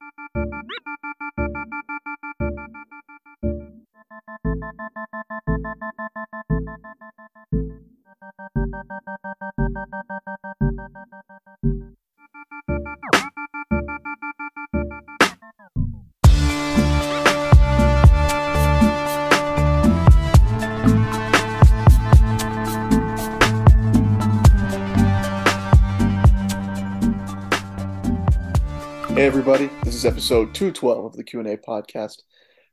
Música is episode 212 of the Q&A podcast.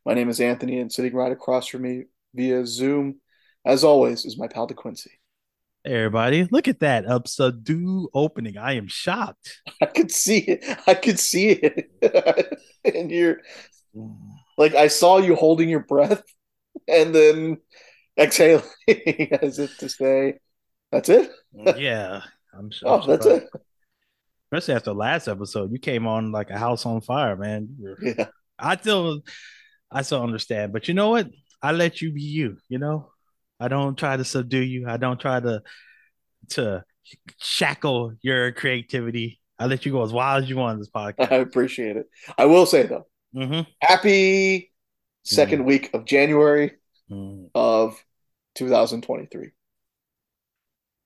My name is Anthony and sitting right across from me via Zoom, as always, is my pal DeQuincy. Hey everybody, look at that subdue opening. I am shocked. I could see it. I could see it. and you're like I saw you holding your breath and then exhaling as if to say, That's it? yeah. I'm sure. Oh, that's it. Especially after last episode, you came on like a house on fire, man. Were- Yeah. I still, I still understand, but you know what? I let you be you. You know, I don't try to subdue you. I don't try to to shackle your creativity. I let you go as wild as you want in this podcast. I appreciate it. I will say though, hmm happy second week of January Mm, of 2023.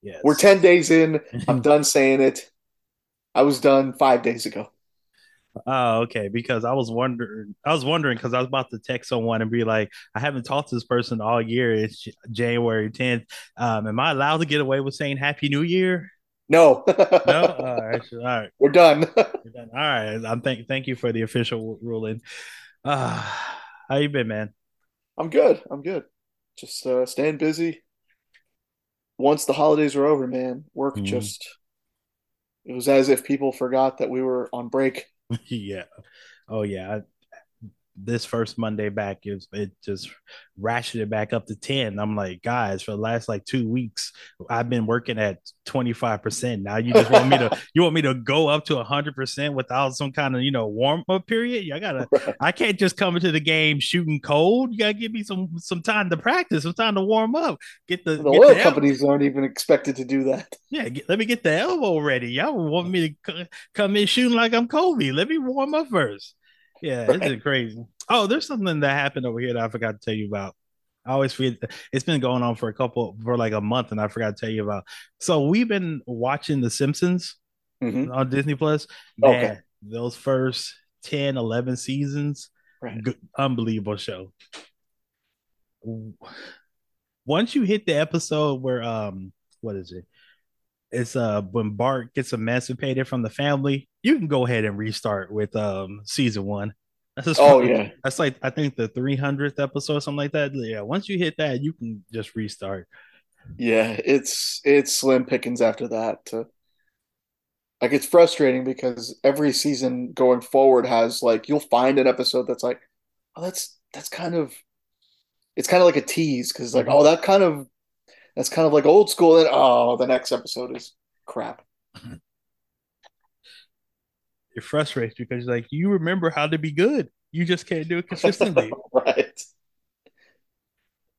yes. We're 10 days in. I'm done saying it. I was done five days ago. Oh, okay. Because I was wondering, I was wondering because I was about to text someone and be like, I haven't talked to this person all year. It's January 10th. Um, am I allowed to get away with saying Happy New Year? No. No. all right. All right. We're done. You're done. All right. I'm thank thank you for the official ruling. Uh, how you been, man? I'm good. I'm good. Just uh, staying busy. Once the holidays are over, man, work Mhm. just it was as if people forgot that we were on break. yeah. Oh yeah. This first Monday back is it just ratcheted back up to 10. I'm like, guys, for the last like two weeks, I've been working at 25%. Now you just want me to you want me to go up to 100% without some kind of, you know, warm up period? I gotta I can't just come into the game shooting cold. You gotta give me some some time to practice, some time to warm up. Get the, The get oil the companies aren't even expected to do that. yeah, get, let me get the elbow ready. Y'all want me to c- come in shooting like I'm Kobe. Let me warm up first. Yeah, Right. it's crazy. Oh, there's something that happened over here that I forgot to tell you about. I always forget. It's been going on for a couple for like a month, and I forgot to tell you about. So we've been watching The Simpsons Mhm. on Disney Plus. Okay. Those first 10, 11 seasons, Right. good, unbelievable show. Once you hit the episode where um, what is it? It's uh when Bart gets emancipated from the family, you can go ahead and restart with um season one. That's Oh yeah. that's like I think the 300th episode, or something like that. Yeah, once you hit that, you can just restart. Yeah, it's it's slim pickings after that. To, like it's frustrating because every season going forward has like you'll find an episode that's like, oh, that's that's kind of it's kind of like a tease because like, oh, that kind of that's kind of like old school. And oh, the next episode is crap. It frustrates because like you remember how to be good, you just can't do it consistently. right.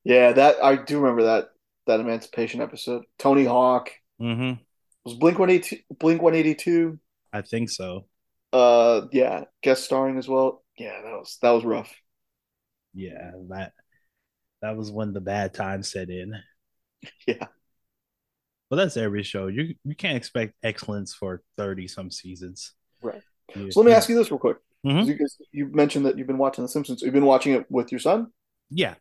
Yeah, that I do remember that that Emancipation episode. Tony Hawk hmm was Blink One Eighty Blink One Eighty Two. I think so. Uh, yeah, guest starring as well. Yeah, that was that was rough. Yeah, that that was when the bad times set in. Yeah. But that's every show. You you can't expect excellence for 30 some seasons. Right. You- So let me ask you this real quick. Mhm. You, you mentioned that you've been watching The Simpsons. You've been watching it with your son. Yeah.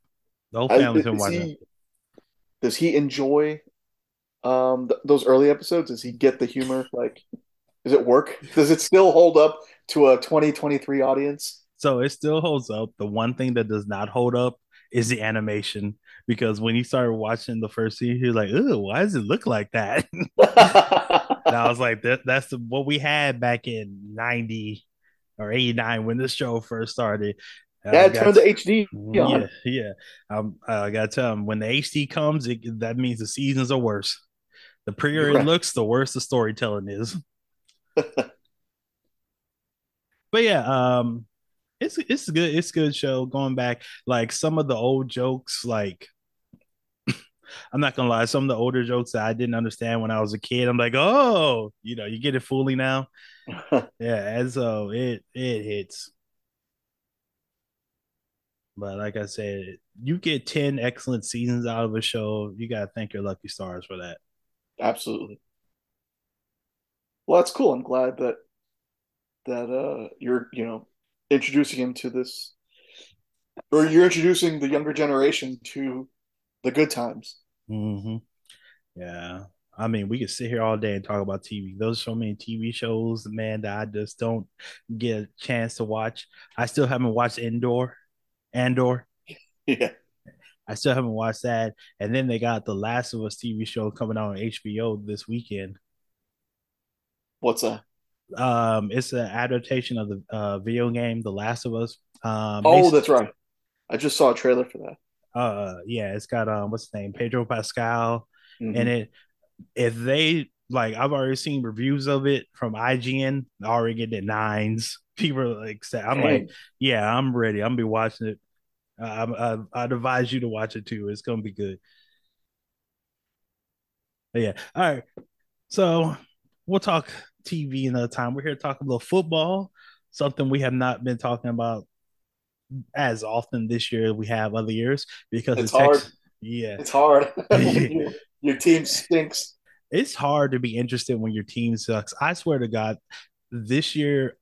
The whole family's been is watching. he- does he enjoy um th- those early episodes? Does he get the humor? Like, does it work? Does it still hold up to a 2023 audience? So it still holds up. The one thing that does not hold up is the animation. Because when he started watching the first scene, he was like, "Ooh, why does it look like that?" and I was like, that, "That's the, what we had back in '90 or '89 when this show first started." It turned to HD. Yeah, yeah. Um, I gotta tell him when the HD comes, it, that means the seasons are worse. The prettier Right. it looks, the worse the storytelling is. but yeah, um, it's it's good. It's a good show. Going back, like some of the old jokes, like I'm not gonna lie, some of the older jokes that I didn't understand when I was a kid, I'm like, oh, you know, you get it fully now. yeah, and so it it hits. But like I said, you get 10 excellent seasons out of a show, you gotta thank your lucky stars for that. Absolutely. Well, that's cool. I'm glad that that uh you're, you know, introducing him to this or you're introducing the younger generation to the good times. Mm-hmm. Yeah. I mean, we could sit here all day and talk about TV. Those are so many TV shows, man, that I just don't get a chance to watch. I still haven't watched Indoor, Andor. Yeah. I still haven't watched that. And then they got the Last of Us TV show coming out on HBO this weekend. What's that? Um, it's an adaptation of the uh, video game The Last of Us. Um, oh, that's right. I just saw a trailer for that. Uh, yeah, it's got um, what's the name, Pedro Pascal, mm-hmm. and it. If they like, I've already seen reviews of it from IGN, already getting nines. People are like, I'm like, yeah, I'm ready. I'm gonna be watching it. I, I, I'd advise you to watch it too. It's gonna be good. But yeah. All right. So we'll talk TV another time. We're here to talk about football, something we have not been talking about as often this year we have other years because it's, hard. Tex- yeah, it's hard. your, your team stinks. It's hard to be interested when your team sucks. I swear to God, this year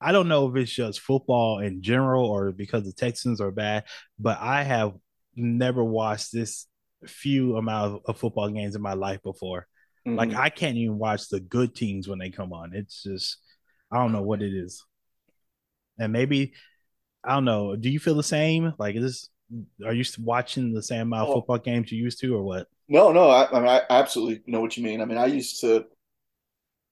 I don't know if it's just football in general or because the Texans are bad, but I have never watched this few amount of, of football games in my life before. Mm-hmm. Like I can't even watch the good teams when they come on. It's just I don't know what it is. And maybe I don't know. Do you feel the same? Like, is this are you watching the same amount of football games you used to, or what? No, no. I, I mean, I absolutely know what you mean. I mean, I used to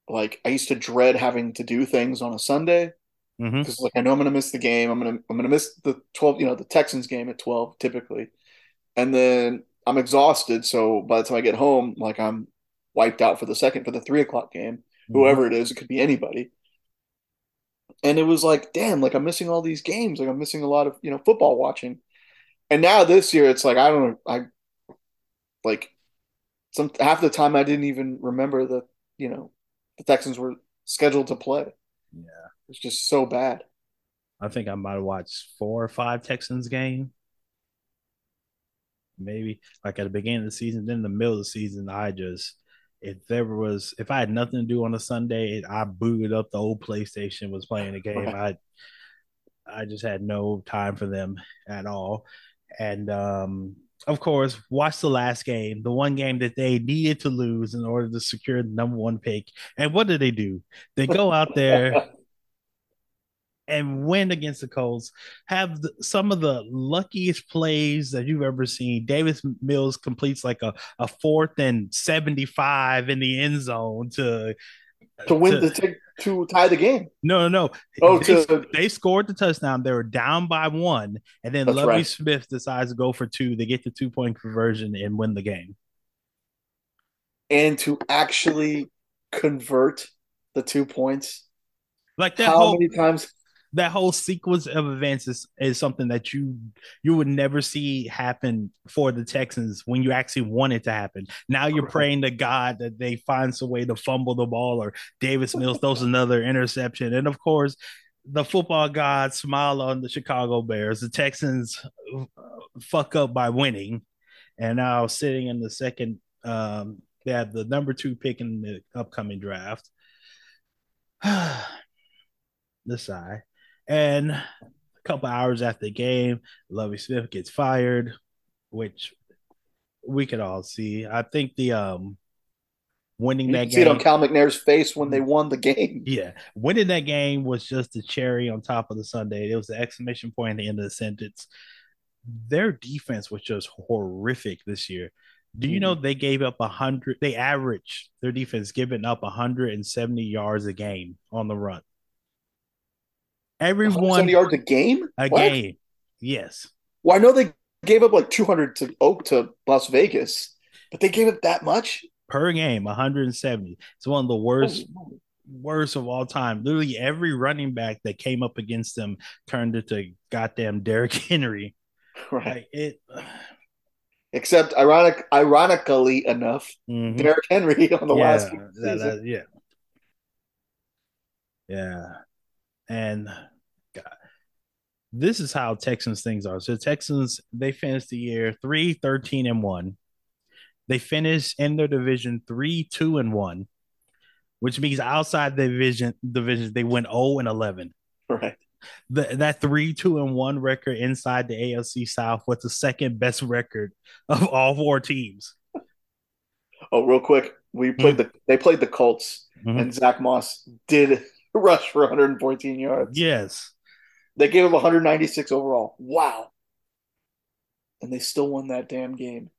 like I used to dread having to do things on a Sunday because mm-hmm. like I know I'm gonna miss the game. I'm gonna I'm gonna miss the twelve, you know, the Texans game at twelve typically, and then I'm exhausted. So by the time I get home, like I'm wiped out for the second for the three o'clock game. Mm-hmm. Whoever it is, it could be anybody and it was like, damn, like I'm missing all these games. Like I'm missing a lot of you know football watching. And now this year, it's like I don't know, I like some half the time I didn't even remember that you know the Texans were scheduled to play. Yeah, it's just so bad. I think I might have watched four or five Texans game. Maybe like at the beginning of the season, then in the middle of the season, I just if there was if I had nothing to do on a Sunday, I booted up the old PlayStation, was playing a game. I I just had no time for them at all. And um, of course, watch the last game, the one game that they needed to lose in order to secure the number one pick. And what did they do? They go out there and win against the Colts. Have the, some of the luckiest plays that you've ever seen. Davis Mills completes like a, a fourth and 75 in the end zone to to win to, the t- to tie the game. No, no, no. Oh, they, to, they scored the touchdown. They were down by one, and then Lovie right. Smith decides to go for two. They get the two point conversion and win the game. And to actually convert the two points, like that. How whole, many times? That whole sequence of events is, is something that you you would never see happen for the Texans when you actually want it to happen. Now you're praying to God that they find some way to fumble the ball or Davis Mills throws another interception. And of course, the football gods smile on the Chicago Bears. The Texans uh, fuck up by winning. And now sitting in the second um, they have the number two pick in the upcoming draft. the sigh. And a couple hours after the game, Lovie Smith gets fired, which we could all see. I think the um winning you that game. See it on Cal McNair's face when they won the game. Yeah, winning that game was just the cherry on top of the Sunday. It was the exclamation point at the end of the sentence. Their defense was just horrific this year. Do you know mm-hmm. they gave up a hundred? They averaged their defense giving up 170 yards a game on the run. Everyone yards a game. A what? game. Yes. Well, I know they gave up like 200 to Oak to Las Vegas, but they gave up that much per game, 170. It's one of the worst. Oh, worst of all time. Literally every running back that came up against them turned into goddamn Derrick Henry. Right. Like it except ironic ironically enough, mm-hmm. Derrick Henry on the yeah, last that, that, yeah. Yeah. And God, this is how Texans things are. So Texans, they finished the year 3 13 and 1. They finished in their division 3 2 and 1, which means outside the division divisions they went 0 and 11. Right. The, that 3 2 and 1 record inside the AFC South was the second best record of all four teams. Oh, real quick, we played mm-hmm. the they played the Colts mm-hmm. and Zach Moss did rush for 114 yards. Yes. They gave him 196 overall. Wow. And they still won that damn game.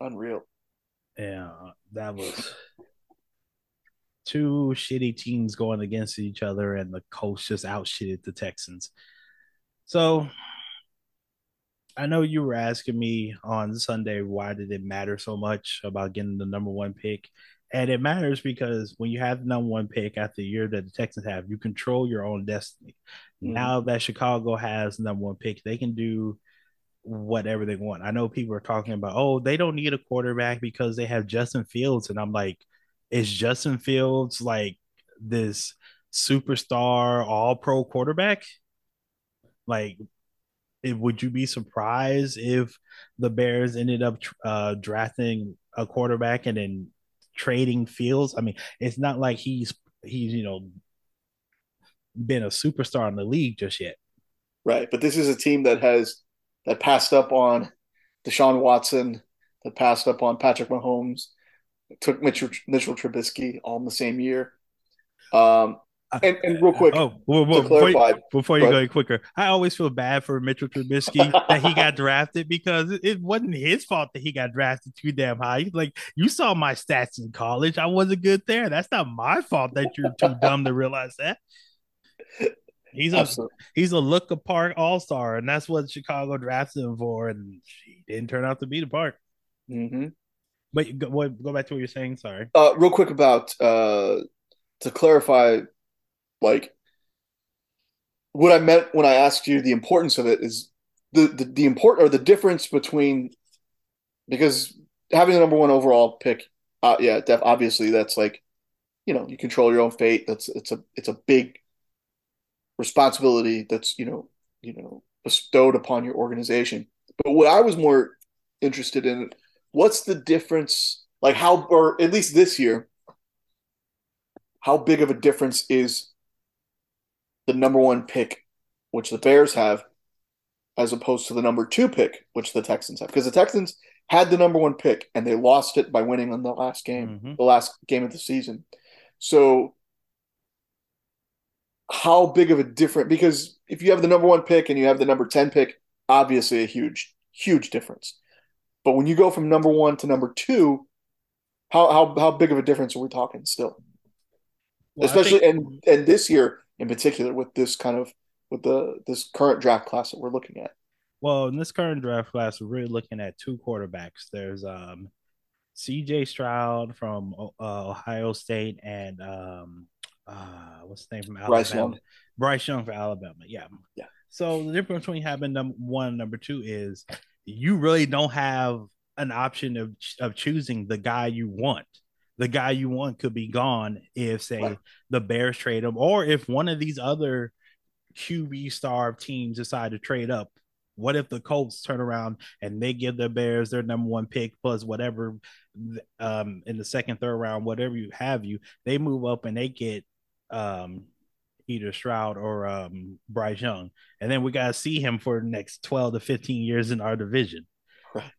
Unreal. Yeah, that was two shitty teams going against each other, and the Colts just outshitted the Texans. So I know you were asking me on Sunday why did it matter so much about getting the number one pick. And it matters because when you have the number one pick after the year that the Texans have, you control your own destiny. Mm-hmm. Now that Chicago has the number one pick, they can do whatever they want. I know people are talking about, oh, they don't need a quarterback because they have Justin Fields. And I'm like, is Justin Fields like this superstar all pro quarterback? Like, it, would you be surprised if the Bears ended up uh, drafting a quarterback and then trading Fields? I mean, it's not like he's he's you know been a superstar in the league just yet. Right, but this is a team that has that passed up on Deshaun Watson, that passed up on Patrick Mahomes, took Mitchell, Mitchell Trubisky all in the same year. Um, and, and real quick, oh, well, before, you, before you go any quicker, I always feel bad for Mitchell Trubisky that he got drafted because it wasn't his fault that he got drafted too damn high. Like you saw my stats in college, I wasn't good there. That's not my fault that you're too dumb to realize that. He's a Absolutely. he's a look apart all star, and that's what Chicago drafted him for, and he didn't turn out to be the part. Mm-hmm. But go, go back to what you're saying. Sorry. Uh, real quick about uh, to clarify, like what I meant when I asked you the importance of it is the the, the important or the difference between because having the number one overall pick, uh, yeah, def, obviously that's like you know you control your own fate. That's it's a it's a big responsibility that's you know you know bestowed upon your organization. But what I was more interested in, what's the difference? Like how, or at least this year, how big of a difference is the number one pick, which the Bears have, as opposed to the number two pick, which the Texans have? Because the Texans had the number one pick and they lost it by winning on the last game, mm-hmm. the last game of the season. So how big of a difference because if you have the number one pick and you have the number 10 pick, obviously a huge, huge difference. But when you go from number one to number two, how how, how big of a difference are we talking still? Well, Especially think... and and this year in particular with this kind of with the this current draft class that we're looking at. Well, in this current draft class, we're really looking at two quarterbacks. There's um CJ Stroud from uh, Ohio State and um uh what's the name from Alabama? Bryce Young. Bryce Young for Alabama. Yeah. Yeah. So the difference between having number one and number two is you really don't have an option of of choosing the guy you want. The guy you want could be gone if, say, right. the Bears trade him, or if one of these other QB star teams decide to trade up. What if the Colts turn around and they give the Bears their number one pick plus whatever um, in the second, third round, whatever you have you, they move up and they get um, either Stroud or um, Bryce Young, and then we gotta see him for the next twelve to fifteen years in our division. Right.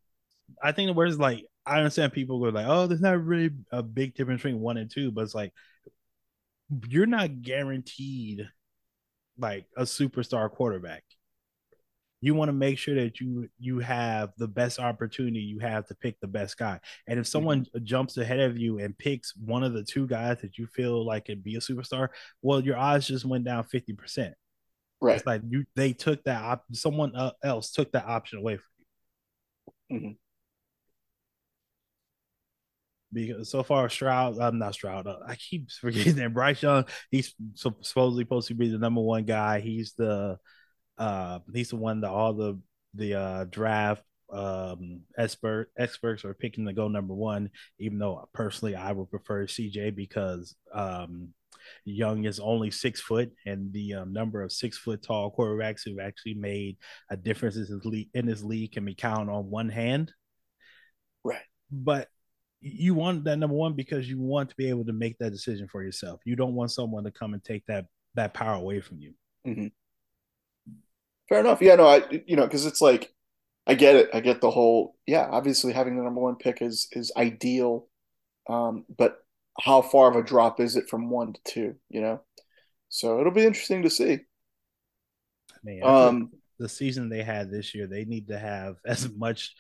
I think the words like I understand people are like, oh, there's not really a big difference between one and two, but it's like you're not guaranteed like a superstar quarterback. You want to make sure that you you have the best opportunity you have to pick the best guy. And if someone mm-hmm. jumps ahead of you and picks one of the two guys that you feel like could be a superstar well your odds just went down 50% right. It's like you they took that op- someone else took that option away from you. Mm-hmm. Because so far Stroud, I'm not Stroud. Uh, I keep forgetting that Bryce Young. He's supposedly supposed to be the number one guy. He's the uh, he's the one that all the the uh, draft um, expert experts are picking to go number one. Even though personally, I would prefer CJ because um, Young is only six foot, and the um, number of six foot tall quarterbacks who've actually made a difference in this league, in this league can be counted on one hand. Right. But you want that number one because you want to be able to make that decision for yourself. You don't want someone to come and take that that power away from you. Mm-hmm. Fair enough. Yeah, no, I you know because it's like I get it. I get the whole yeah. Obviously, having the number one pick is is ideal, um, but how far of a drop is it from one to two? You know, so it'll be interesting to see. Man, um, the season they had this year, they need to have as much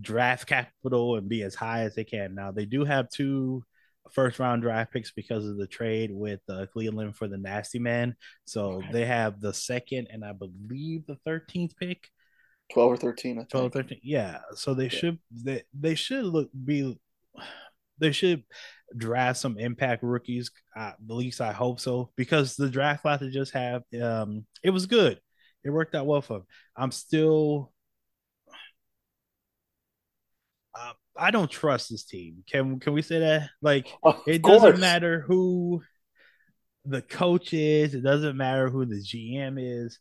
draft capital and be as high as they can. Now they do have two first round draft picks because of the trade with uh, Cleveland for the nasty man. So okay. they have the second and I believe the 13th pick. 12 or 13. I 12 13. Yeah. So they yeah. should they, they should look be they should draft some impact rookies. At least I hope so because the draft class they just have um it was good. It worked out well for them. I'm still uh, I don't trust this team. Can can we say that? Like it doesn't matter who the coach is, it doesn't matter who the GM is.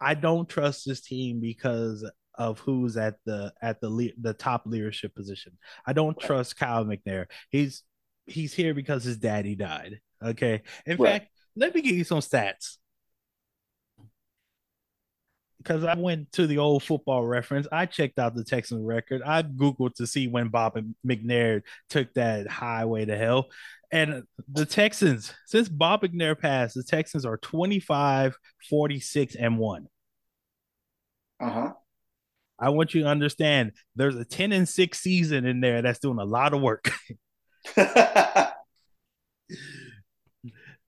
I don't trust this team because of who's at the at the le- the top leadership position. I don't right. trust Kyle McNair. He's he's here because his daddy died. Okay. In right. fact, let me give you some stats because I went to the old football reference. I checked out the Texans record. I Googled to see when Bob McNair took that highway to hell. And the Texans, since Bob McNair passed, the Texans are 25, 46, and 1. Uh-huh. I want you to understand there's a 10 and 6 season in there that's doing a lot of work.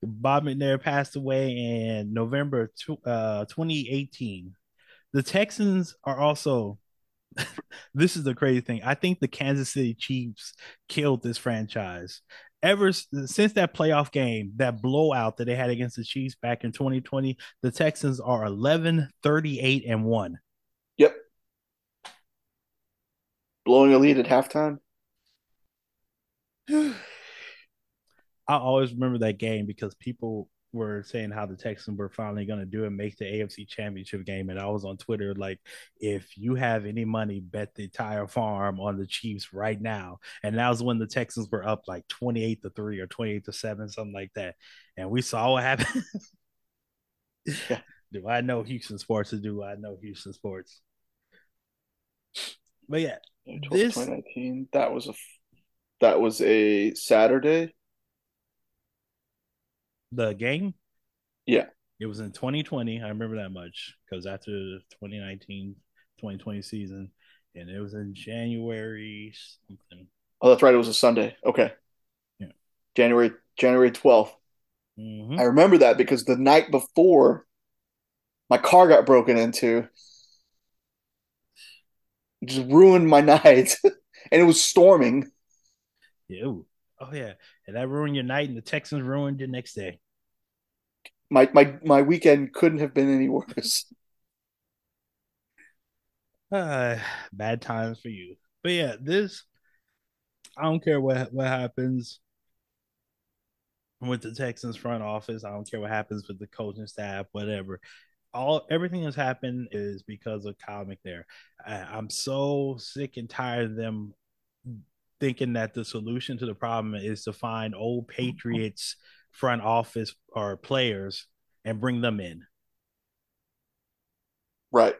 Bob McNair passed away in November uh, 2018 the Texans are also this is the crazy thing. I think the Kansas City Chiefs killed this franchise. Ever since that playoff game, that blowout that they had against the Chiefs back in 2020, the Texans are 11, 38, and 1. Yep. Blowing a lead at halftime. I always remember that game because people were saying how the Texans were finally going to do it, make the AFC Championship game, and I was on Twitter like, if you have any money, bet the entire farm on the Chiefs right now. And that was when the Texans were up like twenty eight to three or twenty eight to seven, something like that. And we saw what happened. yeah. Do I know Houston sports? Or do I know Houston sports? But yeah, this 2019. That was a that was a Saturday the game? Yeah. It was in 2020. I remember that much because after the 2019 2020 season, and it was in January something. Oh, that's right. It was a Sunday. Okay. Yeah. January January 12th. Mm-hmm. I remember that because the night before my car got broken into. Just ruined my night. and it was storming. Ew. Oh yeah, and that ruined your night, and the Texans ruined your next day. My my my weekend couldn't have been any worse. Uh, bad times for you. But yeah, this I don't care what what happens with the Texans front office. I don't care what happens with the coaching staff, whatever. All everything that's happened is because of Kyle McNair. I, I'm so sick and tired of them thinking that the solution to the problem is to find old mm-hmm. Patriots front office or players and bring them in. Right.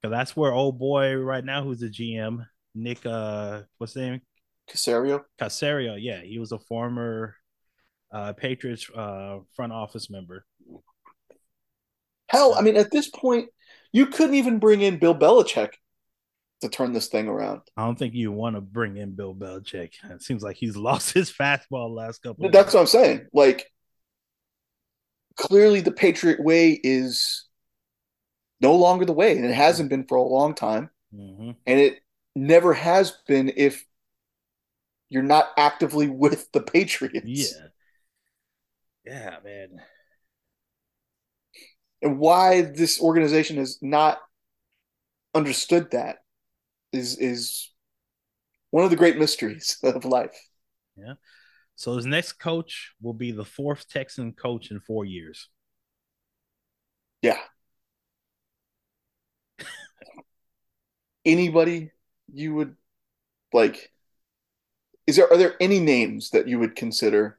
Because that's where old boy right now, who's the GM, Nick, uh, what's his name? Caserio. Caserio, yeah, he was a former uh, Patriots uh, front office member. Hell, I mean, at this point, you couldn't even bring in Bill Belichick to turn this thing around. I don't think you want to bring in Bill Belichick. It seems like he's lost his fastball last couple. That's what I'm saying. Like, clearly, the Patriot way is no longer the way, and it hasn't been for a long time, mm-hmm. and it never has been if you're not actively with the Patriots. Yeah. Yeah, man. And why this organization has not understood that is is one of the great mysteries of life. Yeah. So his next coach will be the fourth Texan coach in four years. Yeah. Anybody you would like is there are there any names that you would consider?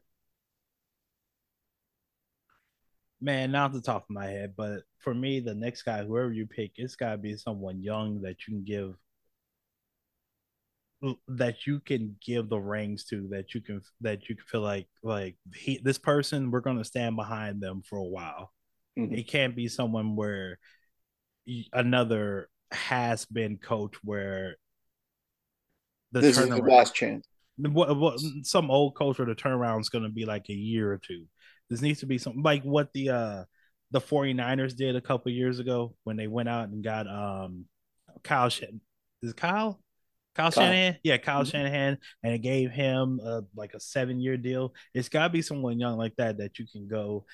Man, not the top of my head, but for me, the next guy, whoever you pick, it's gotta be someone young that you can give that you can give the rings to that you can that you can feel like like he this person we're going to stand behind them for a while. Mm-hmm. it can't be someone where another has been coach where the this is the last chance. What, what some old coach where the turnaround is going to be like a year or two. This needs to be something like what the uh the 49ers did a couple years ago when they went out and got um Kyle is Kyle Kyle, Kyle. Shanahan, yeah, Kyle mm-hmm. Shanahan, and it gave him a, like a seven year deal. It's got to be someone young like that that you can go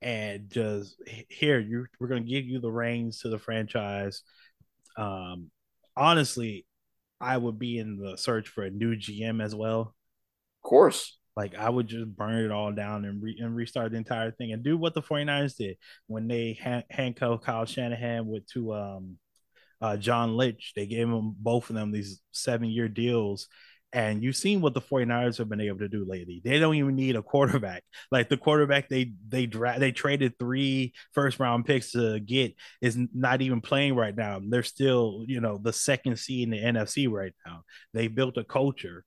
and just here you we're going to give you the reins to the franchise. Um, honestly, I would be in the search for a new GM as well. Of course. Like I would just burn it all down and, re- and restart the entire thing and do what the 49ers did when they ha- handcuffed Kyle Shanahan with two um uh, John Lynch. They gave them both of them these seven year deals. And you've seen what the 49ers have been able to do lately. They don't even need a quarterback. Like the quarterback they they dra- they traded three first round picks to get is not even playing right now. They're still, you know, the second seed in the NFC right now. They built a culture.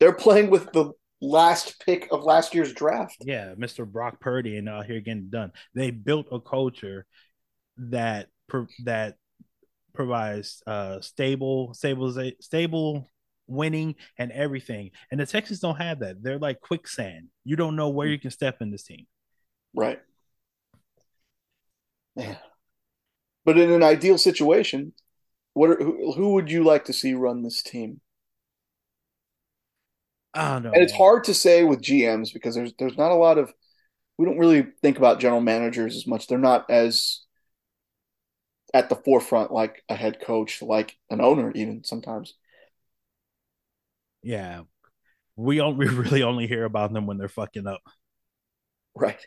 They're playing with the last pick of last year's draft. Yeah, Mr. Brock Purdy and uh, here getting done. They built a culture that that provides uh stable, stable, stable winning and everything. And the Texans don't have that. They're like quicksand. You don't know where you can step in this team. Right. Yeah. But in an ideal situation, what are, who, who would you like to see run this team? I don't know. And it's hard to say with GMs because there's there's not a lot of we don't really think about general managers as much. They're not as at the forefront like a head coach, like an owner, even sometimes. Yeah, we don't we really only hear about them when they're fucking up. Right.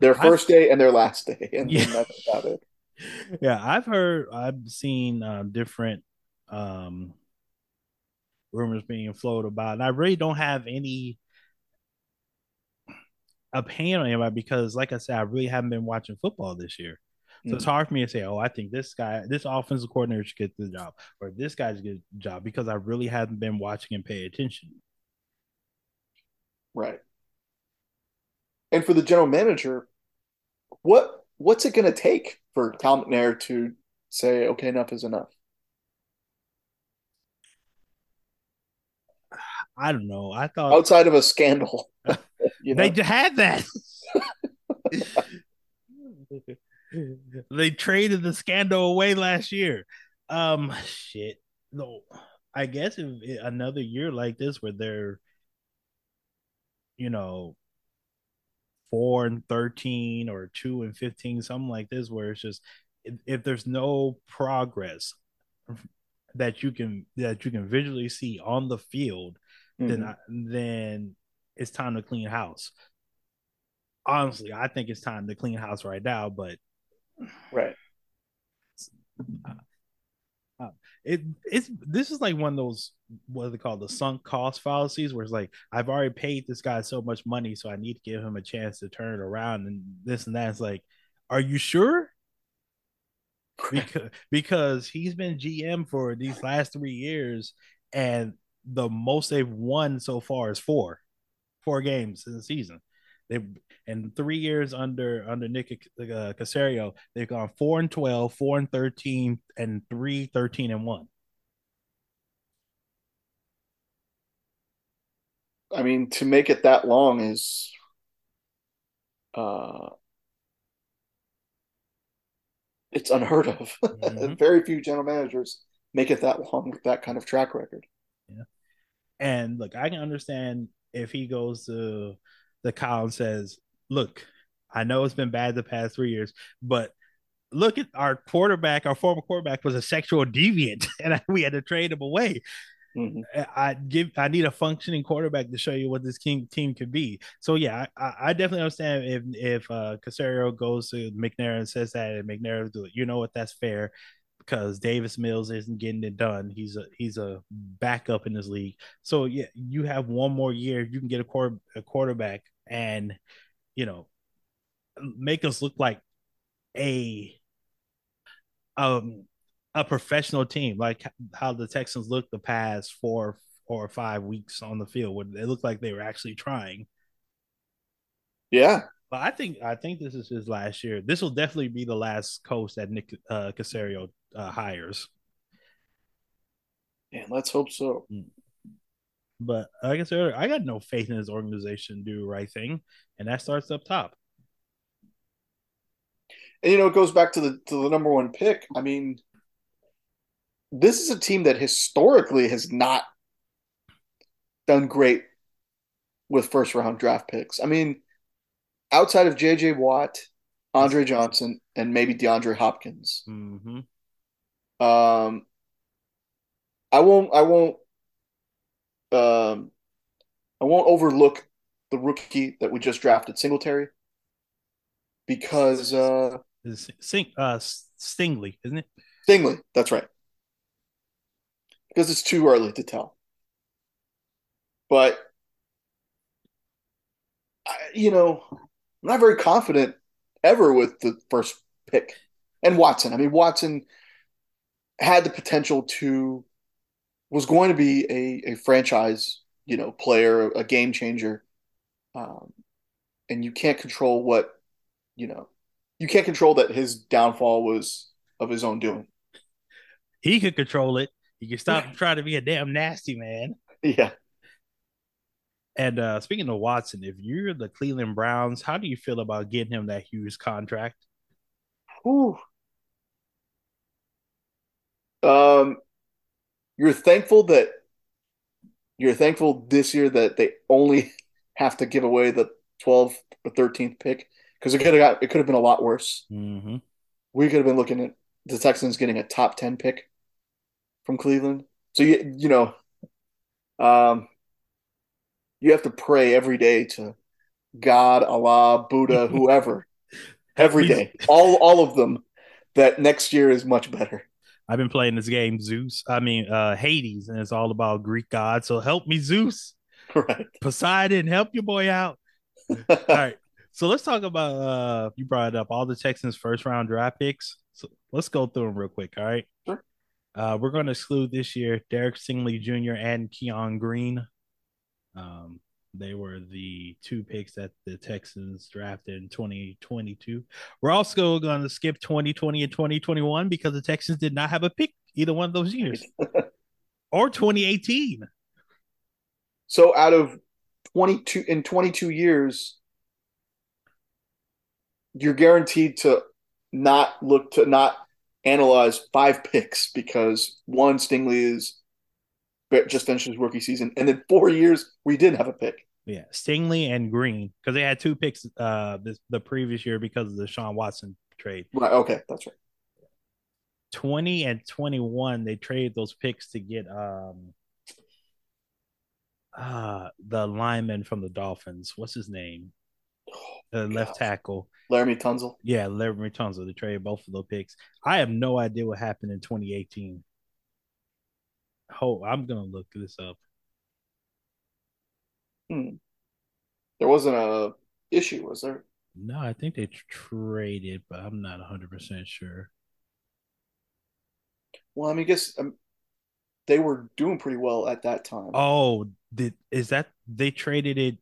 Their 1st day and their last day, and, yeah. that's about it. Yeah, I've heard, I've seen uh, different um, rumors being floated about, and I really don't have any opinion on anybody because, like I said, I really haven't been watching football this year. So mm-hmm. it's hard for me to say, oh, I think this guy, this offensive coordinator should get the job, or this guy's get the job because I really haven't been watching and pay attention. Right. And for the general manager, what what's it going to take for Cal McNair to say, okay, enough is enough? I don't know. I thought outside of a scandal, you know? they had that. they traded the scandal away last year. Um, shit. No, I guess if another year like this where they're, you know, four and thirteen or two and fifteen, something like this, where it's just if, if there's no progress that you can that you can visually see on the field, mm-hmm. then I, then it's time to clean house. Honestly, I think it's time to clean house right now, but Right. Uh, uh, it it's this is like one of those what are they called the sunk cost fallacies where it's like I've already paid this guy so much money so I need to give him a chance to turn it around and this and that. It's like, are you sure? because because he's been GM for these last three years and the most they've won so far is four, four games in the season. They in three years under under Nick uh, Caserio, they've gone four and 12, 4 and 13, and three 13 and 1. I mean, to make it that long is uh it's unheard of. Mm-hmm. Very few general managers make it that long with that kind of track record. Yeah. And look, I can understand if he goes to the and says, look, I know it's been bad the past three years, but look at our quarterback, our former quarterback was a sexual deviant, and we had to trade him away. Mm-hmm. I give I need a functioning quarterback to show you what this team team could be. So yeah, I, I definitely understand if if uh Caserio goes to McNair and says that and McNair do it. You know what? That's fair because Davis Mills isn't getting it done. He's a he's a backup in this league. So yeah, you have one more year. You can get a quarter a quarterback and you know make us look like a um a professional team, like how the Texans looked the past four or five weeks on the field, where they looked like they were actually trying. Yeah, but I think I think this is his last year. This will definitely be the last coach that Nick uh, Caserio uh, hires. And let's hope so. Mm. But like I said, I got no faith in his organization do the right thing, and that starts up top. And you know, it goes back to the to the number one pick. I mean, this is a team that historically has not done great with first round draft picks. I mean, outside of J.J. Watt, Andre Johnson, and maybe DeAndre Hopkins. Mm-hmm. Um, I won't. I won't. Um, I won't overlook the rookie that we just drafted, Singletary, because uh, Sing, uh, Stingley, isn't it? Stingley, that's right because it's too early to tell. But I, you know, I'm not very confident ever with the first pick and Watson. I mean, Watson had the potential to was going to be a, a franchise, you know, player, a game changer. Um, and you can't control what, you know, you can't control that his downfall was of his own doing. He could control it. You can stop trying to be a damn nasty man. Yeah. And uh, speaking of Watson, if you're the Cleveland Browns, how do you feel about getting him that huge contract? Ooh. Um, you're thankful that you're thankful this year that they only have to give away the 12th or 13th pick because it could have got it could have been a lot worse. Mm-hmm. We could have been looking at the Texans getting a top 10 pick from Cleveland. So you you know, um, you have to pray every day to God, Allah, Buddha, whoever, every day, all all of them, that next year is much better. I've been playing this game, Zeus. I mean, uh, Hades, and it's all about Greek gods. So help me, Zeus. Right. Poseidon, help your boy out. all right. So let's talk about uh you brought up all the Texans first round draft picks. So let's go through them real quick. All right. Sure. Uh, we're going to exclude this year Derek Stingley Jr. and Kenyon Green. Um, they were the two picks that the Texans drafted in 2022. We're also going to skip 2020 and 2021 because the Texans did not have a pick either one of those years or 2018. So out of 22 in 22 years, you're guaranteed to not look to not analyze five picks because one Stingley is just finished his rookie season, and then four years we did have a pick. Yeah, Stingley and Green because they had two picks uh this, the previous year because of Deshaun Watson trade. Right. Okay, that's right. 20 and 21 they traded those picks to get um uh the lineman from the Dolphins. What's his name? The left tackle. Laremy Tunsil. Yeah, Laremy Tunsil. They traded both of those picks. I have no idea what happened in 2018. Oh, I'm gonna look this up. Hmm. There wasn't a issue, was there? No, I think they traded, but I'm not 100 percent sure. Well, I mean, I guess um, they were doing pretty well at that time. Oh, did is that they traded it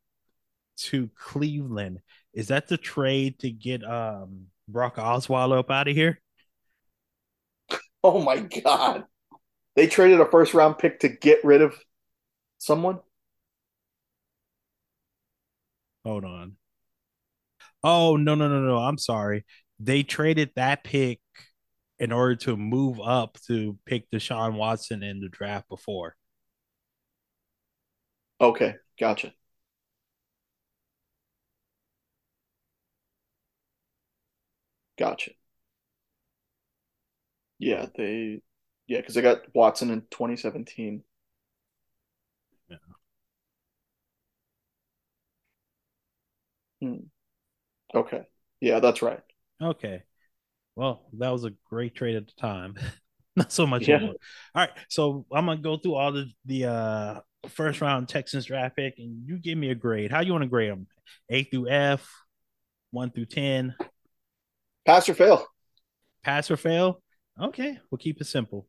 to Cleveland is that the trade to get um Brock Osweiler up out of here? Oh my god. They traded a first round pick to get rid of someone? Hold on. Oh, no, no, no, no. I'm sorry. They traded that pick in order to move up to pick Deshaun Watson in the draft before. Okay, gotcha. Gotcha. Yeah, they yeah, because they got Watson in 2017. Hmm. Okay. Yeah, that's right. Okay. Well, that was a great trade at the time. Not so much Yeah. anymore. All right. So I'm gonna go through all the the uh first round Texans draft pick and you give me a grade. How you want to grade them? A through F, one through ten, Pass or fail. pass or fail? Okay, we'll keep it simple.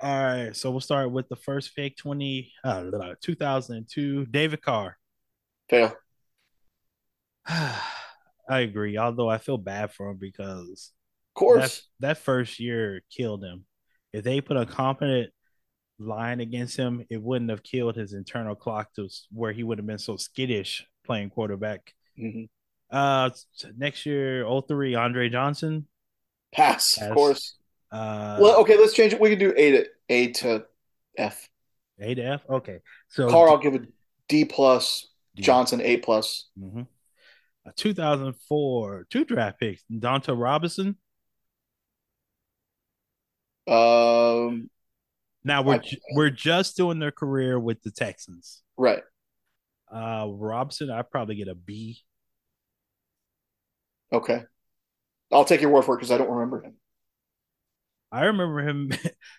All right, so we'll start with the first pick 20 uh 2002 David Carr. Fail. I agree, although I feel bad for him because Of course. that, that first year killed him. If they put a competent line against him, it wouldn't have killed his internal clock to where he would have been so skittish playing quarterback. Mhm. Uh, next year, 03, Andre Johnson. Pass, Pass. of course. Uh, Well, okay, let's change it. We can do A to A to F. A to F. Okay, so Carr, I'll give a D plus. D. Johnson, A plus. Mhm. Uh, 2004, two draft picks, Dunta Robinson. Um, Now we're I- ju- we're just doing their career with the Texans. right. Uh, Robinson, I probably get a B. Okay. I'll take your word for it because I don't remember him. I remember him.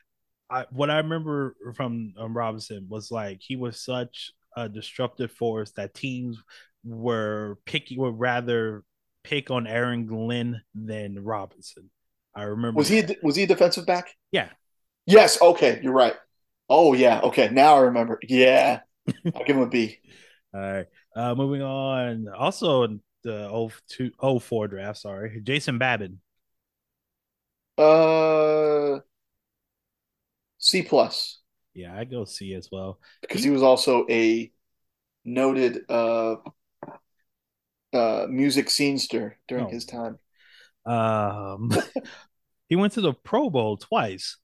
I, what I remember from um, Robinson was like he was such a disruptive force that teams were picky would rather pick on Aaron Glenn than Robinson. I remember. Was he a, was he a defensive back? Yeah. Yes. Okay, you're right. Oh yeah. Okay, now I remember. Yeah, I'll give him a B. All right. Uh, moving on. Also in the 02, 04 draft, sorry. Jason Babin. Uh, C plus Yeah, I go C as well. because he was also a noted uh uh music scenester during Oh. his time. Um, he went to the Pro Bowl twice.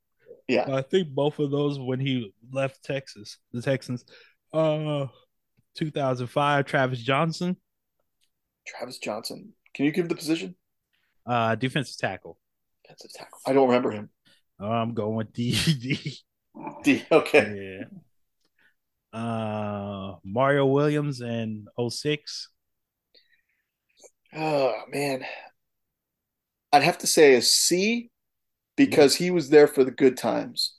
Yeah. I think both of those when he left Texas, the Texans. Uh, 2005, Travis Johnson, Travis Johnson. Can you give the position? uh, defensive tackle. Defensive tackle. I don't remember him. I'm going with D. D. D. Okay. Yeah. Uh, Mario Williams and 06. Oh man, I'd have to say a C because he was there for the good times.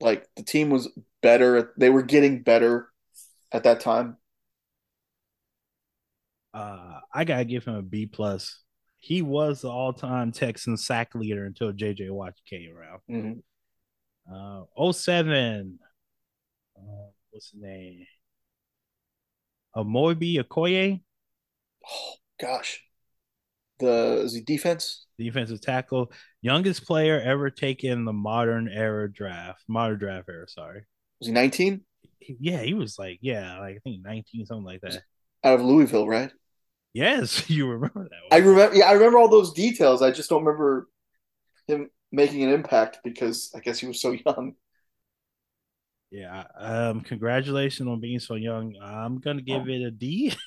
Like the team was better. They were getting better at that time. Uh, I gotta give him a B plus. He was the all-time Texan sack leader until JJ Watt came around. Mhm. Uh, 07. Uh, what's his name? Amobi Okoye, Oh gosh, the is he defense? defensive tackle, youngest player ever taken the modern era draft, modern draft era. Sorry, Was he 19 yeah, he was like, yeah, like I think 19, something like that. out of Louisville? Right. Yes, you remember that. I remember. Yeah, I remember all those details. I just don't remember him making an impact because I guess he was so young. Yeah. Um. Congratulations on being so young. I'm gonna give it a D.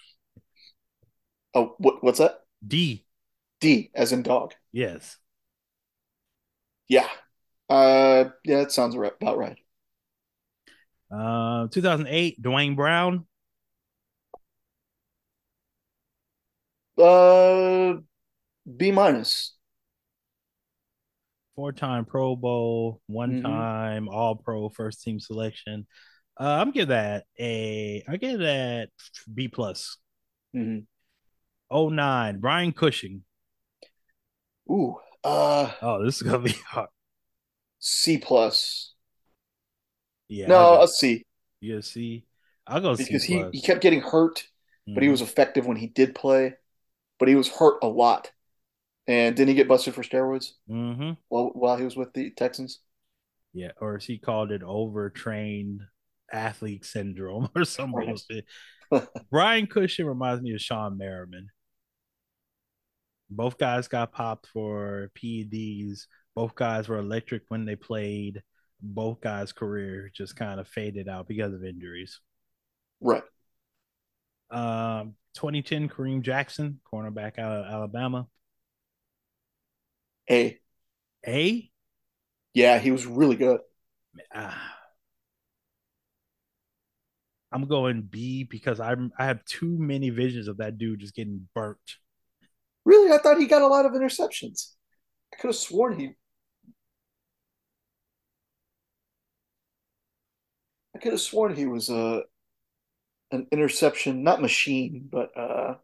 Oh, what, what's that? D. D as in dog. Yes. Yeah. Uh, yeah, that sounds right, about right. Uh, 2008, Duane Brown. Uh, B minus. four-time Pro Bowl, Mhm. one-time All-Pro, first-team selection. Uh, I'm give that a. I give that B plus. Mhm. 09, Brian Cushing. Ooh, uh, Oh, this is gonna be hard. C plus. Yeah, No, I'll a C you see, I'll go C because he, he kept getting hurt, but he Mhm. was effective when he did play. But he was hurt a lot. And didn't he get busted for steroids Mhm. while while he was with the Texans? Yeah, or he called it overtrained athlete syndrome or some bullshit. Brian Cushing reminds me of Shawne Merriman. Both guys got popped for PEDs. Both guys were electric when they played. Both guys' career just kind of faded out because of injuries. Right. Um, 2010 Kareem Jackson, cornerback out of Alabama. A. A. Yeah, he was really good. Uh, I'm going B because I'm I have too many visions of that dude just getting burnt. Really, I thought he got a lot of interceptions. I could have sworn he. I could have sworn he was a uh, an interception, not machine, but uh,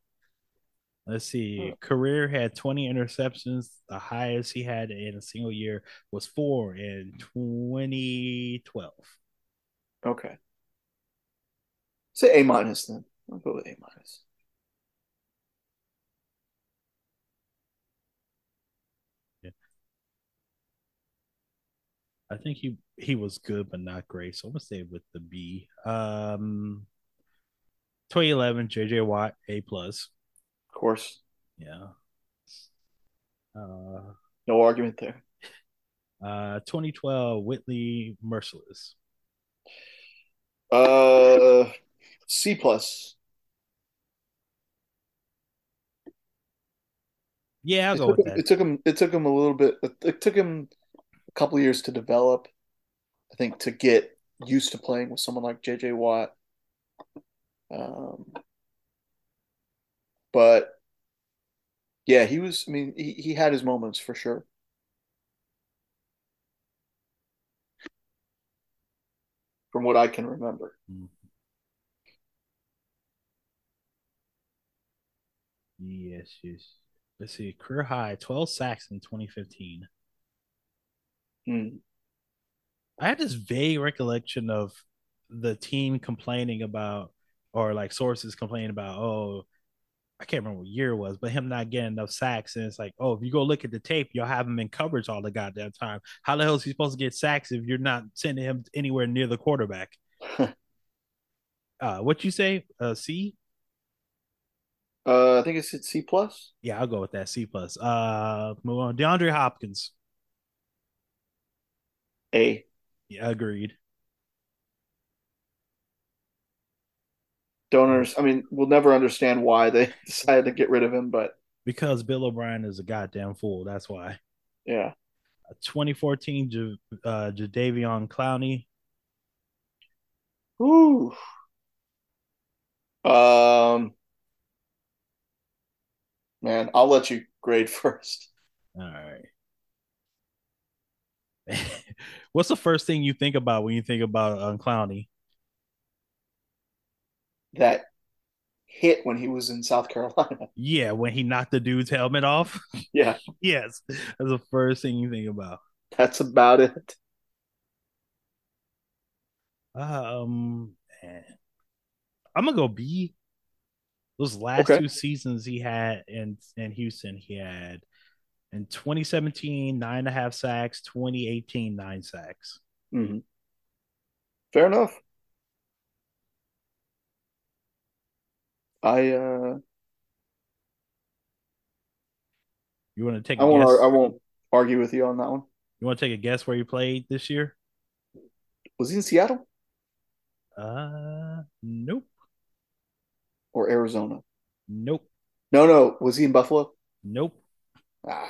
Let's see. Career had 20 interceptions. The highest he had in a single year was four in 2012. Okay. Say A minus then. I'll go with A minus. I think he he was good but not great. So I'm gonna say with the B. Um 2011 JJ Watt A plus. Of course. Yeah. Uh no argument there. Uh 2012 Whitney Mercilus. Uh C plus. Yeah, I'll it go with him, that. It took him. It took him a little bit. It took him a couple years to develop. I think to get used to playing with someone like JJ Watt. Um, but yeah, he was. I mean, he he had his moments for sure. From what I can remember. Mm-hmm. Yes, yes. Let's see. Career high 12 sacks in 2015. Hmm. I had this vague recollection of the team complaining about, or like sources complaining about, oh, I can't remember what year it was, but him not getting enough sacks. And it's like, oh, if you go look at the tape, you'll have him in coverage all the goddamn time. How the hell is he supposed to get sacks if you're not sending him anywhere near the quarterback? uh, what you say? Uh, C? Uh, I think it's C plus. Yeah, I'll go with that C plus. Uh, move on. DeAndre Hopkins. A. Yeah, agreed. Donors. I mean, we'll never understand why they decided to get rid of him, but because Bill O'Brien is a goddamn fool. That's why. Yeah. 2014 J- uh, Jadeveon Clowney. Ooh. Um. Man, I'll let you grade first. All right. What's the first thing you think about when you think about um, Clowney? That hit when he was in South Carolina. Yeah, when he knocked the dude's helmet off. Yeah. yes. That's the first thing you think about. That's about it. Um man. I'm gonna go B. Those last okay. two seasons he had in in Houston, he had in 2017 nine and a half sacks, 2018 nine sacks. Mm-hmm. Fair enough. I uh You want to take? I won't. Guess? I won't argue with you on that one. You want to take a guess where he played this year? Was he in Seattle? Uh, nope or Arizona? Nope. No, no. Was he in Buffalo? Nope. Ah.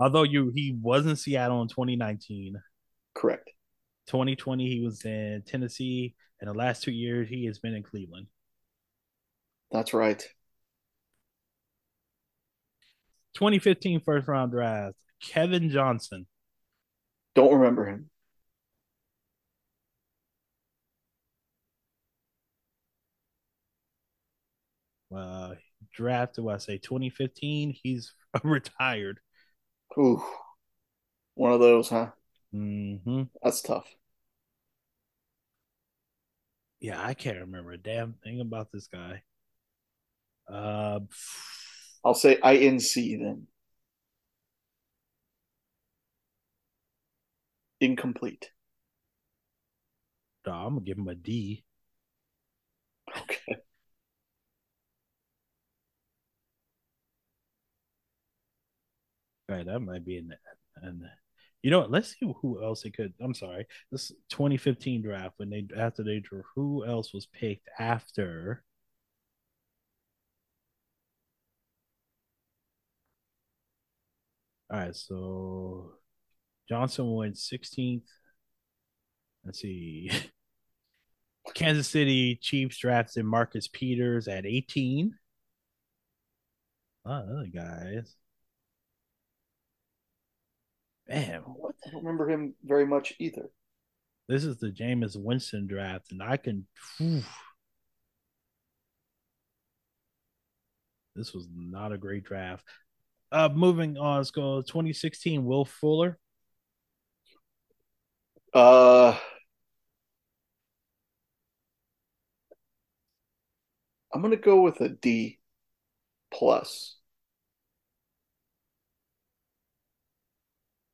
Although you he was in Seattle in 2019. Correct. 2020 he was in Tennessee, and the last two years he has been in Cleveland. That's right. 2015 first round draft, Kevin Johnson. Don't remember him. uh, drafted, what I say, 2015. He's retired. Ooh, one of those, huh? Mm-hmm. That's tough. Yeah, I can't remember a damn thing about this guy. Uh, I'll say INC then. Incomplete. No, I'm gonna give him a D. Okay. Right, that might be in. And you know what? Let's see who else they could. I'm sorry, this 2015 draft when they after they drew, who else was picked after? All right, so Johnson went 16th. Let's see. Kansas City Chiefs drafted Marcus Peters at 18. Oh, other guys. Man, what I don't remember him very much either. This is the Jameis Winston draft, and I can. Whew, this was not a great draft. Uh, moving on, let's go 2016. Will Fuller. Uh, I'm gonna go with a D plus.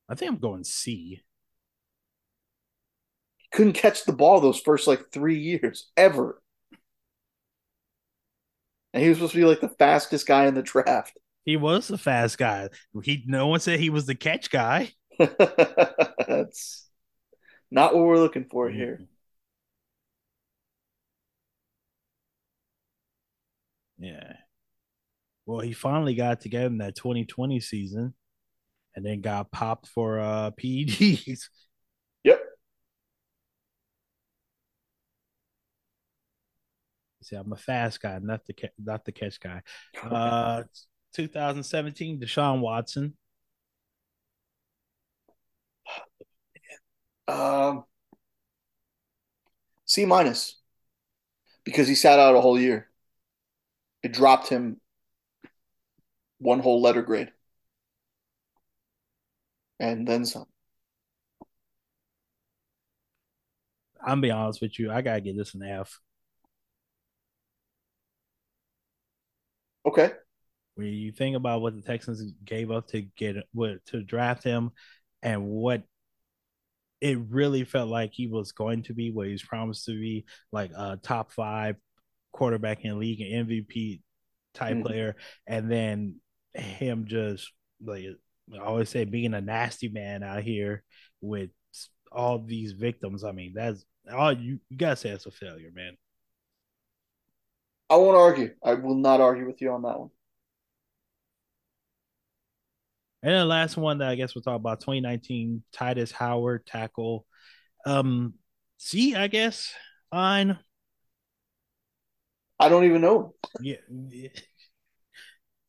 I think I'm going C. He couldn't catch the ball those first like three years ever, and he was supposed to be like the fastest guy in the draft. He was the fast guy. He no one said he was the catch guy. That's not what we're looking for here. Yeah. Well, he finally got together in that 2020 season and then got popped for uh PEDs. Yep. See, I'm a fast guy, not the ca- not the catch guy. Uh 2017, Deshaun Watson. Um, C minus because he sat out a whole year. It dropped him one whole letter grade and then some. I'm be honest with you, I gotta get this an F. Okay. When you think about what the Texans gave up to get what to draft him and what it really felt like he was going to be what he's promised to be, like a top five quarterback in the league, an MVP type Mhm. player, and then him just like I always say being a nasty man out here with all these victims. I mean, that's all you, you gotta say it's a failure, man. I won't argue. I will not argue with you on that one. And the last one that I guess we'll talk about 2019 Tytus Howard tackle. Um, C, I guess. Fine. I don't even know. Yeah.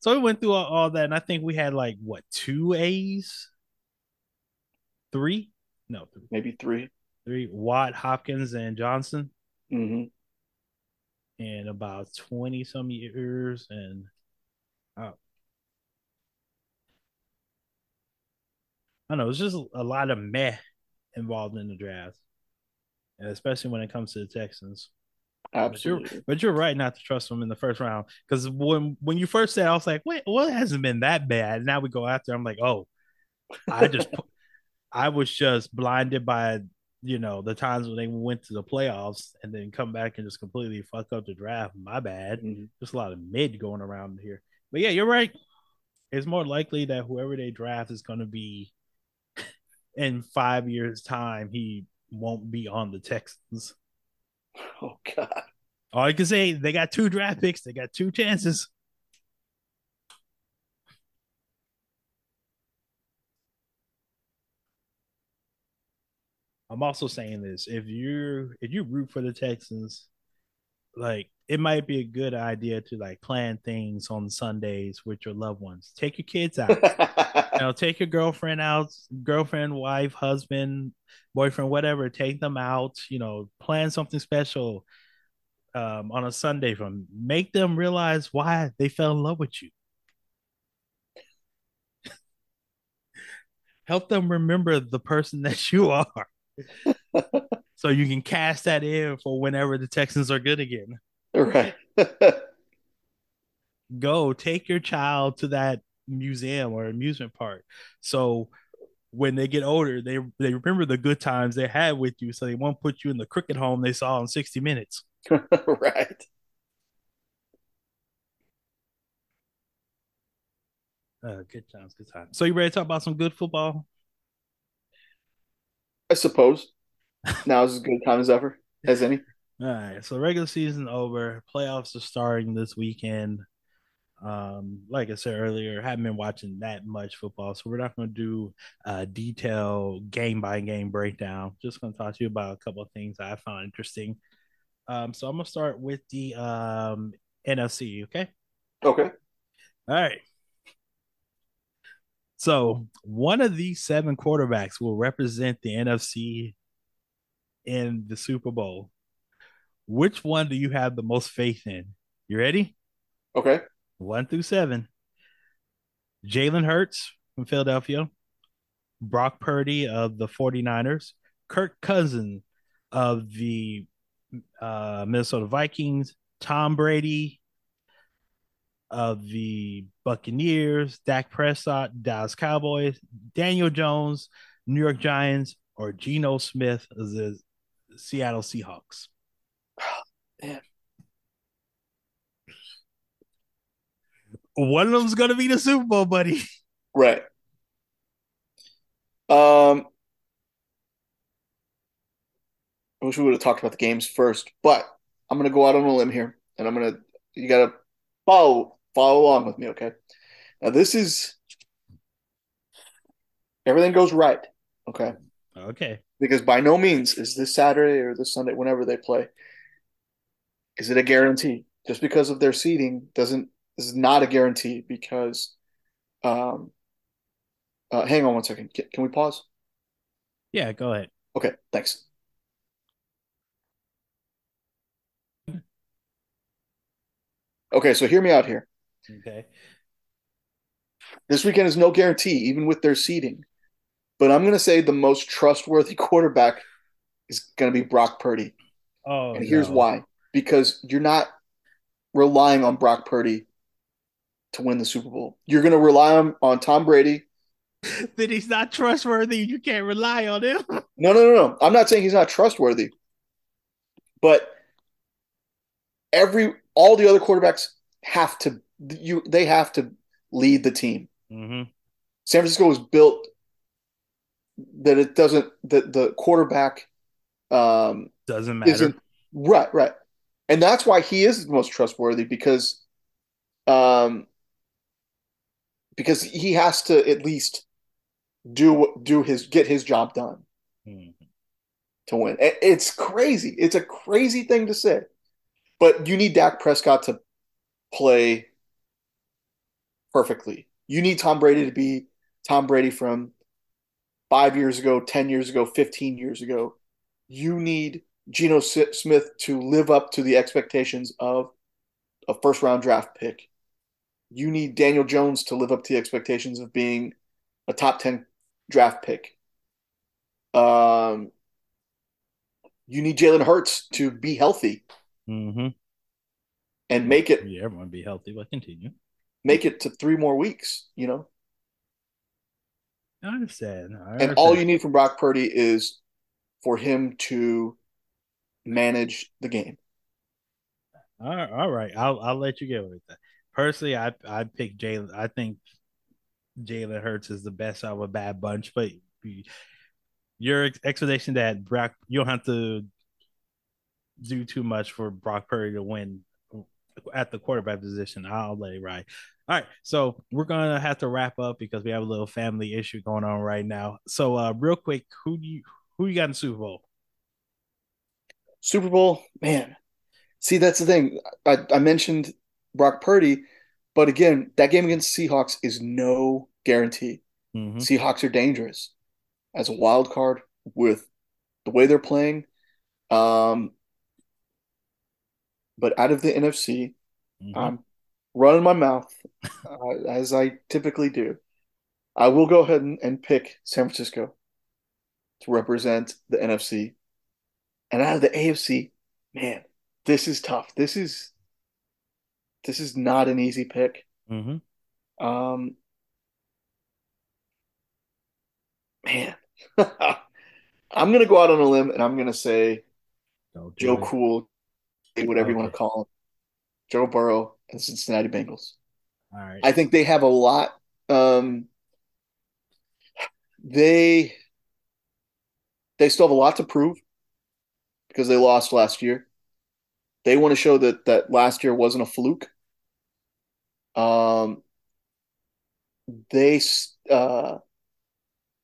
So we went through all, all that, and I think we had like what two A's, three, no, three, Maybe 3 three. Watt, Hopkins, and Johnson, hmm in about twenty some years, and uh, I don't know. It's just a lot of meh involved in the draft, and especially when it comes to the Texans. But you're, Absolutely. but you're right not to trust them in the first round because when when you first said, I was like, wait, well, it hasn't been that bad. Now we go after. I'm like, oh, I just, I was just blinded by you know the times when they went to the playoffs and then come back and just completely fuck up the draft. My bad. Mhm. Just a lot of mid going around here. But yeah, you're right. It's more likely that whoever they draft is going to be in five years' time. He won't be on the Texans. Oh God. All I can say, they got two draft picks. They got two chances. I'm also saying this: if you if you root for the Texans, like it might be a good idea to like plan things on Sundays with your loved ones. Take your kids out. you know, take your girlfriend out, girlfriend, wife, husband, boyfriend, whatever. Take them out. You know, plan something special um, on a Sunday from. Make them realize why they fell in love with you. Help them remember the person that you are, so you can cast that in for whenever the Texans are good again. right. Go take your child to that museum or amusement park. So when they get older, they they remember the good times they had with you, so they won't put you in the cricket home they saw in 60 minutes. right. Uh, good times, good times. So you ready to talk about some good football? I suppose. Now is as good a time as ever as any. All right. So regular season over, playoffs are starting this weekend. Um, like I said earlier, haven't been watching that much football, so we're not going to do a detailed game by game breakdown. Just going to talk to you about a couple of things I found interesting. Um, so I'm going to start with the um, NFC. Okay. Okay. All right. So one of these seven quarterbacks will represent the NFC in the Super Bowl. Which one do you have the most faith in? You ready? Okay. One through seven. Jalen Hurts from Philadelphia, Brock Purdy of the 49ers, Kirk Cousins of the uh, Minnesota Vikings, Tom Brady of the Buccaneers, Dak Prescott, Dallas Cowboys, Daniel Jones, New York Giants, or Geno Smith of the Seattle Seahawks? Man. One of them's gonna be the Super Bowl, buddy. Right. Um, I wish we would have talked about the games first, but I'm gonna go out on a limb here, and I'm gonna you gotta follow follow along with me, okay? Now this is everything goes right, okay? Okay. Because by no means is this Saturday or this Sunday, whenever they play, is it a guarantee? Just because of their seeding doesn't is not a guarantee because um uh, hang on one second. Can, can we pause? Yeah, go ahead. Okay, thanks. Okay, so hear me out here. Okay. This weekend is no guarantee, even with their seeding. But I'm going to say the most trustworthy quarterback is going to be Brock Purdy. Oh, and here's no. why because you're not relying on Brock Purdy to win the Super Bowl. You're going to rely on, on Tom Brady. That he's not trustworthy. You can't rely on him. No, no, no, no. I'm not saying he's not trustworthy, but every all the other quarterbacks have to you they have to lead the team. Mm-hmm. San Francisco was built that it doesn't that the quarterback um Doesn't matter. isn't right, right. And that's why he is the most trustworthy because um because he has to at least do do his get his job done Mhm. to win. It's crazy. It's a crazy thing to say. But you need Dak Prescott to play perfectly. You need Tom Brady to be Tom Brady from five years ago, 10 years ago, 15 years ago. You need Geno Smith to live up to the expectations of a first round draft pick. You need Daniel Jones to live up to the expectations of being a top 10 draft pick. Um, you need Jalen Hurts to be healthy Mm-hmm. and make it Yeah, everyone be healthy, but continue. make it to three more weeks, you know. I understand. I And all you need from Brock Purdy is for him to manage the game. All right, all right. I'll I'll let you get with that. Personally, I I pick Jalen. I think Jalen Hurts is the best out of a bad bunch. But your explanation that Brock, you don't have to do too much for Brock Purdy to win at the quarterback position. I'll let it ride. All right, so we're gonna have to wrap up because we have a little family issue going on right now. So, uh, real quick, who do you who you got in Super Bowl? Super Bowl, man. See, that's the thing. I, I mentioned Brock Purdy, but again, that game against Seahawks is no guarantee. Mhm. Seahawks are dangerous as a wild card with the way they're playing. Um, but out of the NFC, Mhm. I'm running my mouth uh, as I typically do. I will go ahead and, and pick San Francisco to represent the NFC. And out of the AFC, man, this is tough. This is this is not an easy pick. Mhm. Um, man, I'm gonna go out on a limb and I'm gonna say Joe it. Cool, whatever you want to call him, Joe Burrow and Cincinnati Bengals. All right. I think they have a lot. Um, they they still have a lot to prove because they lost last year. They want to show that that last year wasn't a fluke. Um, they uh,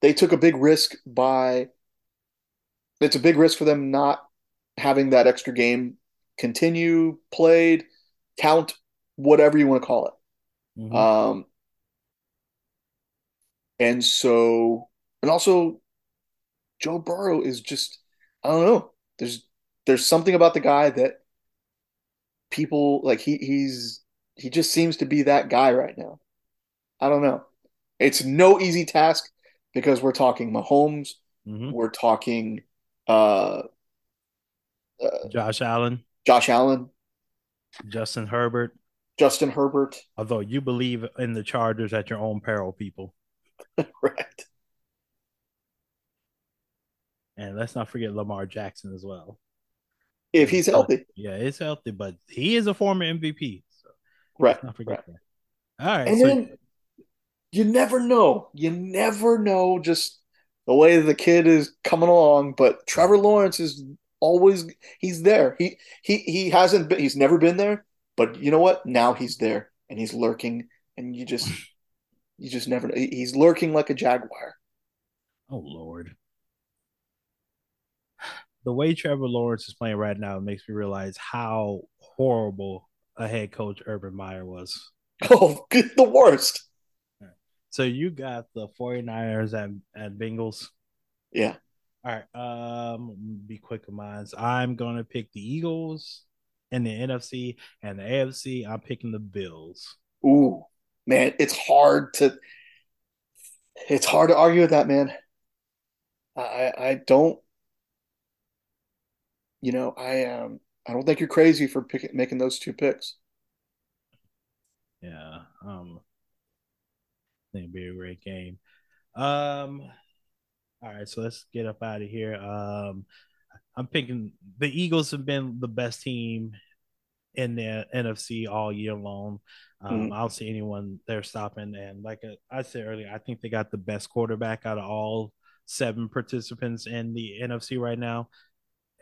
they took a big risk by. It's a big risk for them not having that extra game continue played, count, whatever you want to call it. Mm-hmm. Um, and so, and also, Joe Burrow is just, I don't know. There's there's something about the guy that people like. He he's he just seems to be that guy right now. I don't know. It's no easy task because we're talking Mahomes, mm-hmm. we're talking uh, uh, Josh Allen, Josh Allen, Justin Herbert, Justin Herbert. Although you believe in the Chargers at your own peril, people. right. And let's not forget Lamar Jackson as well. If he's oh, healthy. Yeah, he's healthy, but he is a former MVP. So right. not forget right. that. All right. And so, then you never know. You never know just the way the kid is coming along. But Trevor Lawrence is always he's there. He he he hasn't been he's never been there, but you know what? Now he's there and he's lurking and you just you just never. He's lurking like a jaguar. Oh lord. The way Trevor Lawrence is playing right now makes me realize how horrible a head coach Urban Meyer was. Oh, the worst. So you got the 49ers and, and Bengals. Yeah. All right. Um, be quick of mine. I'm gonna pick the Eagles in the NFC and the AFC. I'm picking the Bills. Ooh, man, it's hard to it's hard to argue with that, man. I I don't you know, I um I don't think you're crazy for picking making those two picks. Yeah. Um I think it'd be a great game. Um all right, so let's get up out of here. Um, I'm picking the Eagles have been the best team in the NFC all year long. Um, mm. I don't see anyone there stopping. And like I said earlier, I think they got the best quarterback out of all seven participants in the NFC right now.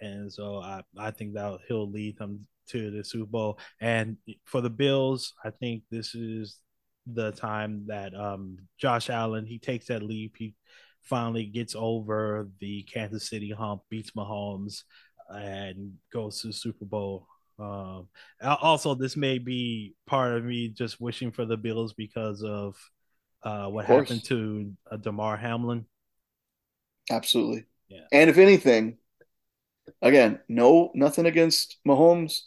And so I, I think that he'll lead them to the Super Bowl. And for the Bills, I think this is the time that um, Josh Allen he takes that leap. He finally gets over the Kansas City hump, beats Mahomes, and goes to the Super Bowl. Um, also, this may be part of me just wishing for the Bills because of uh, what of happened to uh, Damar Hamlin. Absolutely. Yeah. And if anything, again, no, nothing against Mahomes.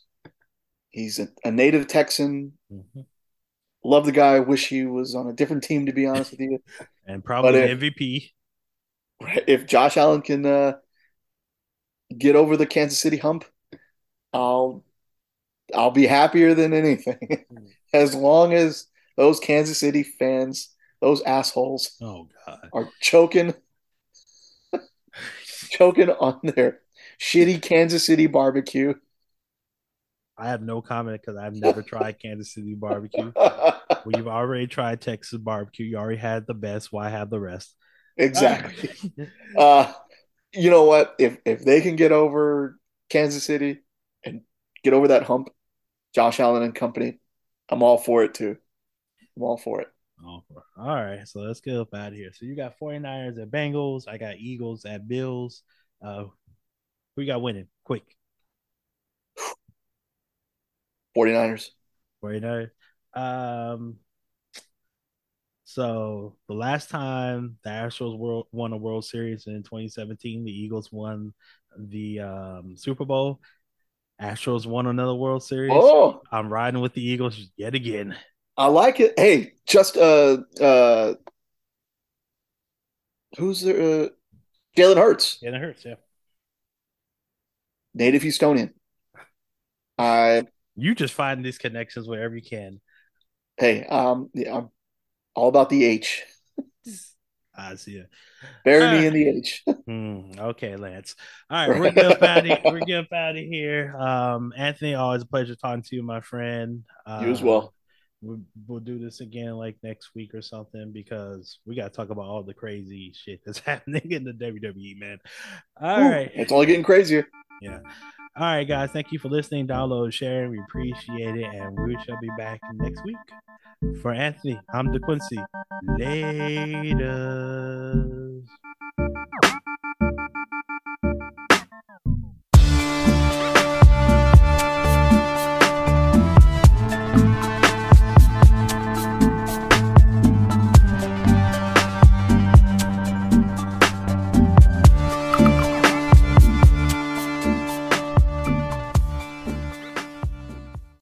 He's a, a native Texan. Mm-hmm. Love the guy. Wish he was on a different team, to be honest with you. and probably if, MVP if Josh Allen can uh, get over the Kansas City hump, I'll I'll be happier than anything. as long as those Kansas City fans, those assholes, oh god, are choking choking on their shitty Kansas City barbecue. I have no comment because I've never tried Kansas City barbecue. We've already tried Texas barbecue. You already had the best. Why have the rest? Exactly. uh, you know what? If if they can get over Kansas City and get over that hump, Josh Allen and company, I'm all for it too. I'm all for it. All, all right, so let's get up out of here. So you got 49ers at Bengals. I got Eagles at Bills. Uh, who got winning? Quick. 49ers. 49ers. Um, so the last time the Astros world, won a World Series in 2017, the Eagles won the um, Super Bowl. Astros won another World Series. Oh, I'm riding with the Eagles yet again. I like it. Hey, just uh uh who's there? Uh, Jalen Hurts. Jalen Hurts, yeah. Native Houstonian. I you just find these connections wherever you can. Hey, um, yeah, I'm all about the H. I see it. Bury me in the H. mm, okay, Lance. All right, we're getting out of we're getting out of here. Um, Anthony, always a pleasure talking to you, my friend. Uh, you as well. We'll, we'll do this again like next week or something because we got to talk about all the crazy shit that's happening in the WWE, man. All Ooh, right, it's only getting crazier. Yeah. All right, guys. Thank you for listening, download, sharing. We appreciate it. And we shall be back next week. For Anthony, I'm DeQuincy. Later.